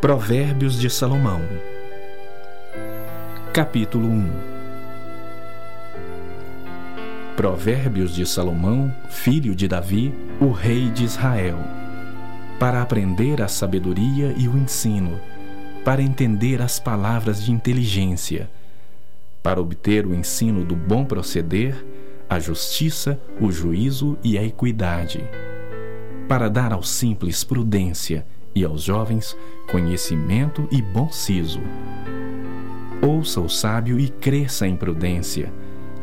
Provérbios de Salomão, capítulo 1 Provérbios de Salomão, filho de Davi, o rei de Israel, para aprender a sabedoria e o ensino, para entender as palavras de inteligência, para obter o ensino do bom proceder, a justiça, o juízo e a equidade, para dar aos simples prudência e aos jovens conhecimento e bom siso. Ouça o sábio e cresça em prudência,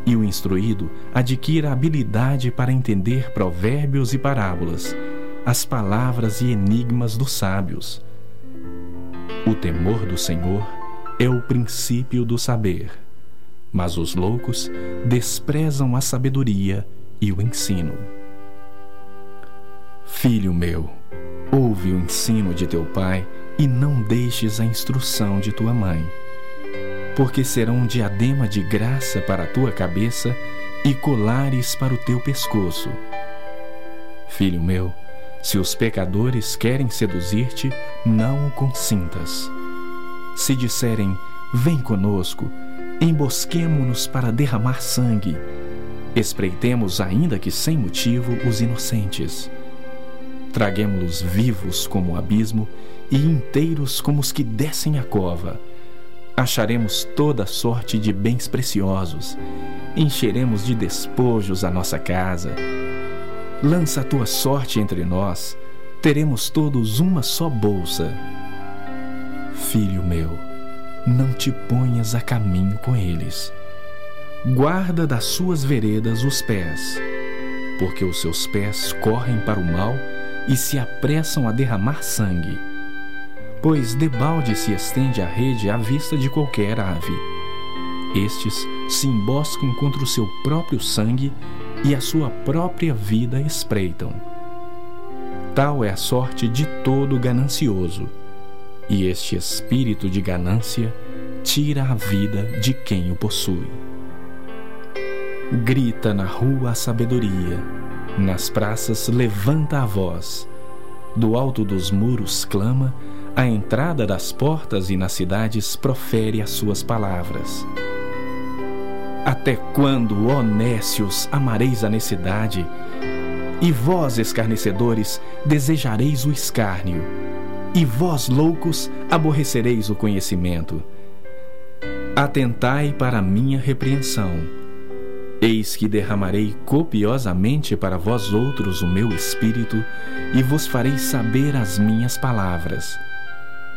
e o instruído adquira habilidade para entender provérbios e parábolas, as palavras e enigmas dos sábios. O temor do Senhor é o princípio do saber, mas os loucos desprezam a sabedoria e o ensino. Filho meu, ouve o ensino de teu pai e não deixes a instrução de tua mãe, porque serão um diadema de graça para a tua cabeça e colares para o teu pescoço. Filho meu, se os pecadores querem seduzir-te, não o consintas. Se disserem, vem conosco, embosquemo-nos para derramar sangue, espreitemos, ainda que sem motivo, os inocentes. Traguemos-los vivos como o abismo e inteiros como os que descem a cova. Acharemos toda sorte de bens preciosos, encheremos de despojos a nossa casa. Lança a tua sorte entre nós, teremos todos uma só bolsa. Filho meu, não te ponhas a caminho com eles. Guarda das suas veredas os pés, porque os seus pés correm para o mal e se apressam a derramar sangue. Pois debalde se estende a rede à vista de qualquer ave. Estes se emboscam contra o seu próprio sangue e a sua própria vida espreitam. Tal é a sorte de todo ganancioso, e este espírito de ganância tira a vida de quem o possui. Grita na rua a sabedoria nas praças levanta a voz, do alto dos muros clama, à entrada das portas e nas cidades profere as suas palavras. Até quando, ó nécios, amareis a necessidade? E vós, escarnecedores, desejareis o escárnio, e vós, loucos, aborrecereis o conhecimento. Atentai para a minha repreensão Eis que derramarei copiosamente para vós outros o meu espírito, e vos farei saber as minhas palavras.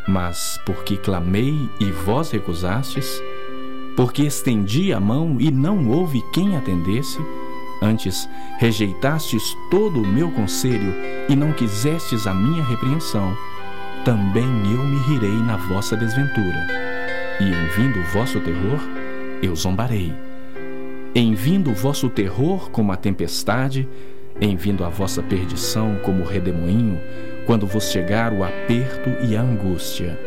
Mas porque clamei e vós recusastes, porque estendi a mão e não houve quem atendesse, antes rejeitastes todo o meu conselho e não quisestes a minha repreensão, também eu me rirei na vossa desventura. E em vindo o vosso terror, eu zombarei em vindo o vosso terror como a tempestade, em vindo a vossa perdição como o redemoinho, quando vos chegar o aperto e a angústia.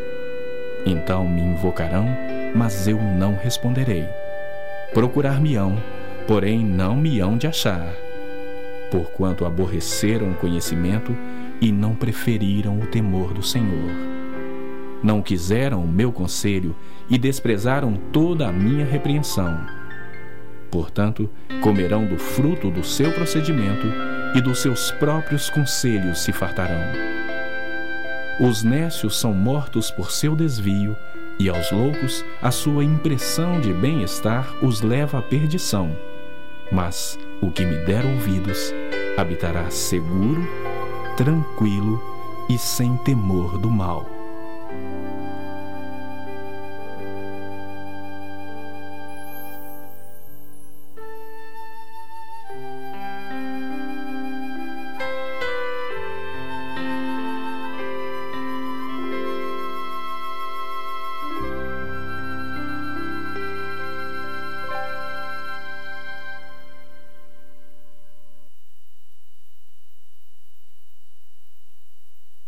Então me invocarão, mas eu não responderei. Procurar-me-ão, porém não me hão de achar. Porquanto aborreceram o conhecimento e não preferiram o temor do Senhor. Não quiseram o meu conselho e desprezaram toda a minha repreensão Portanto, comerão do fruto do seu procedimento e dos seus próprios conselhos se fartarão. Os nécios são mortos por seu desvio, e aos loucos a sua impressão de bem-estar os leva à perdição. Mas o que me der ouvidos habitará seguro, tranquilo e sem temor do mal.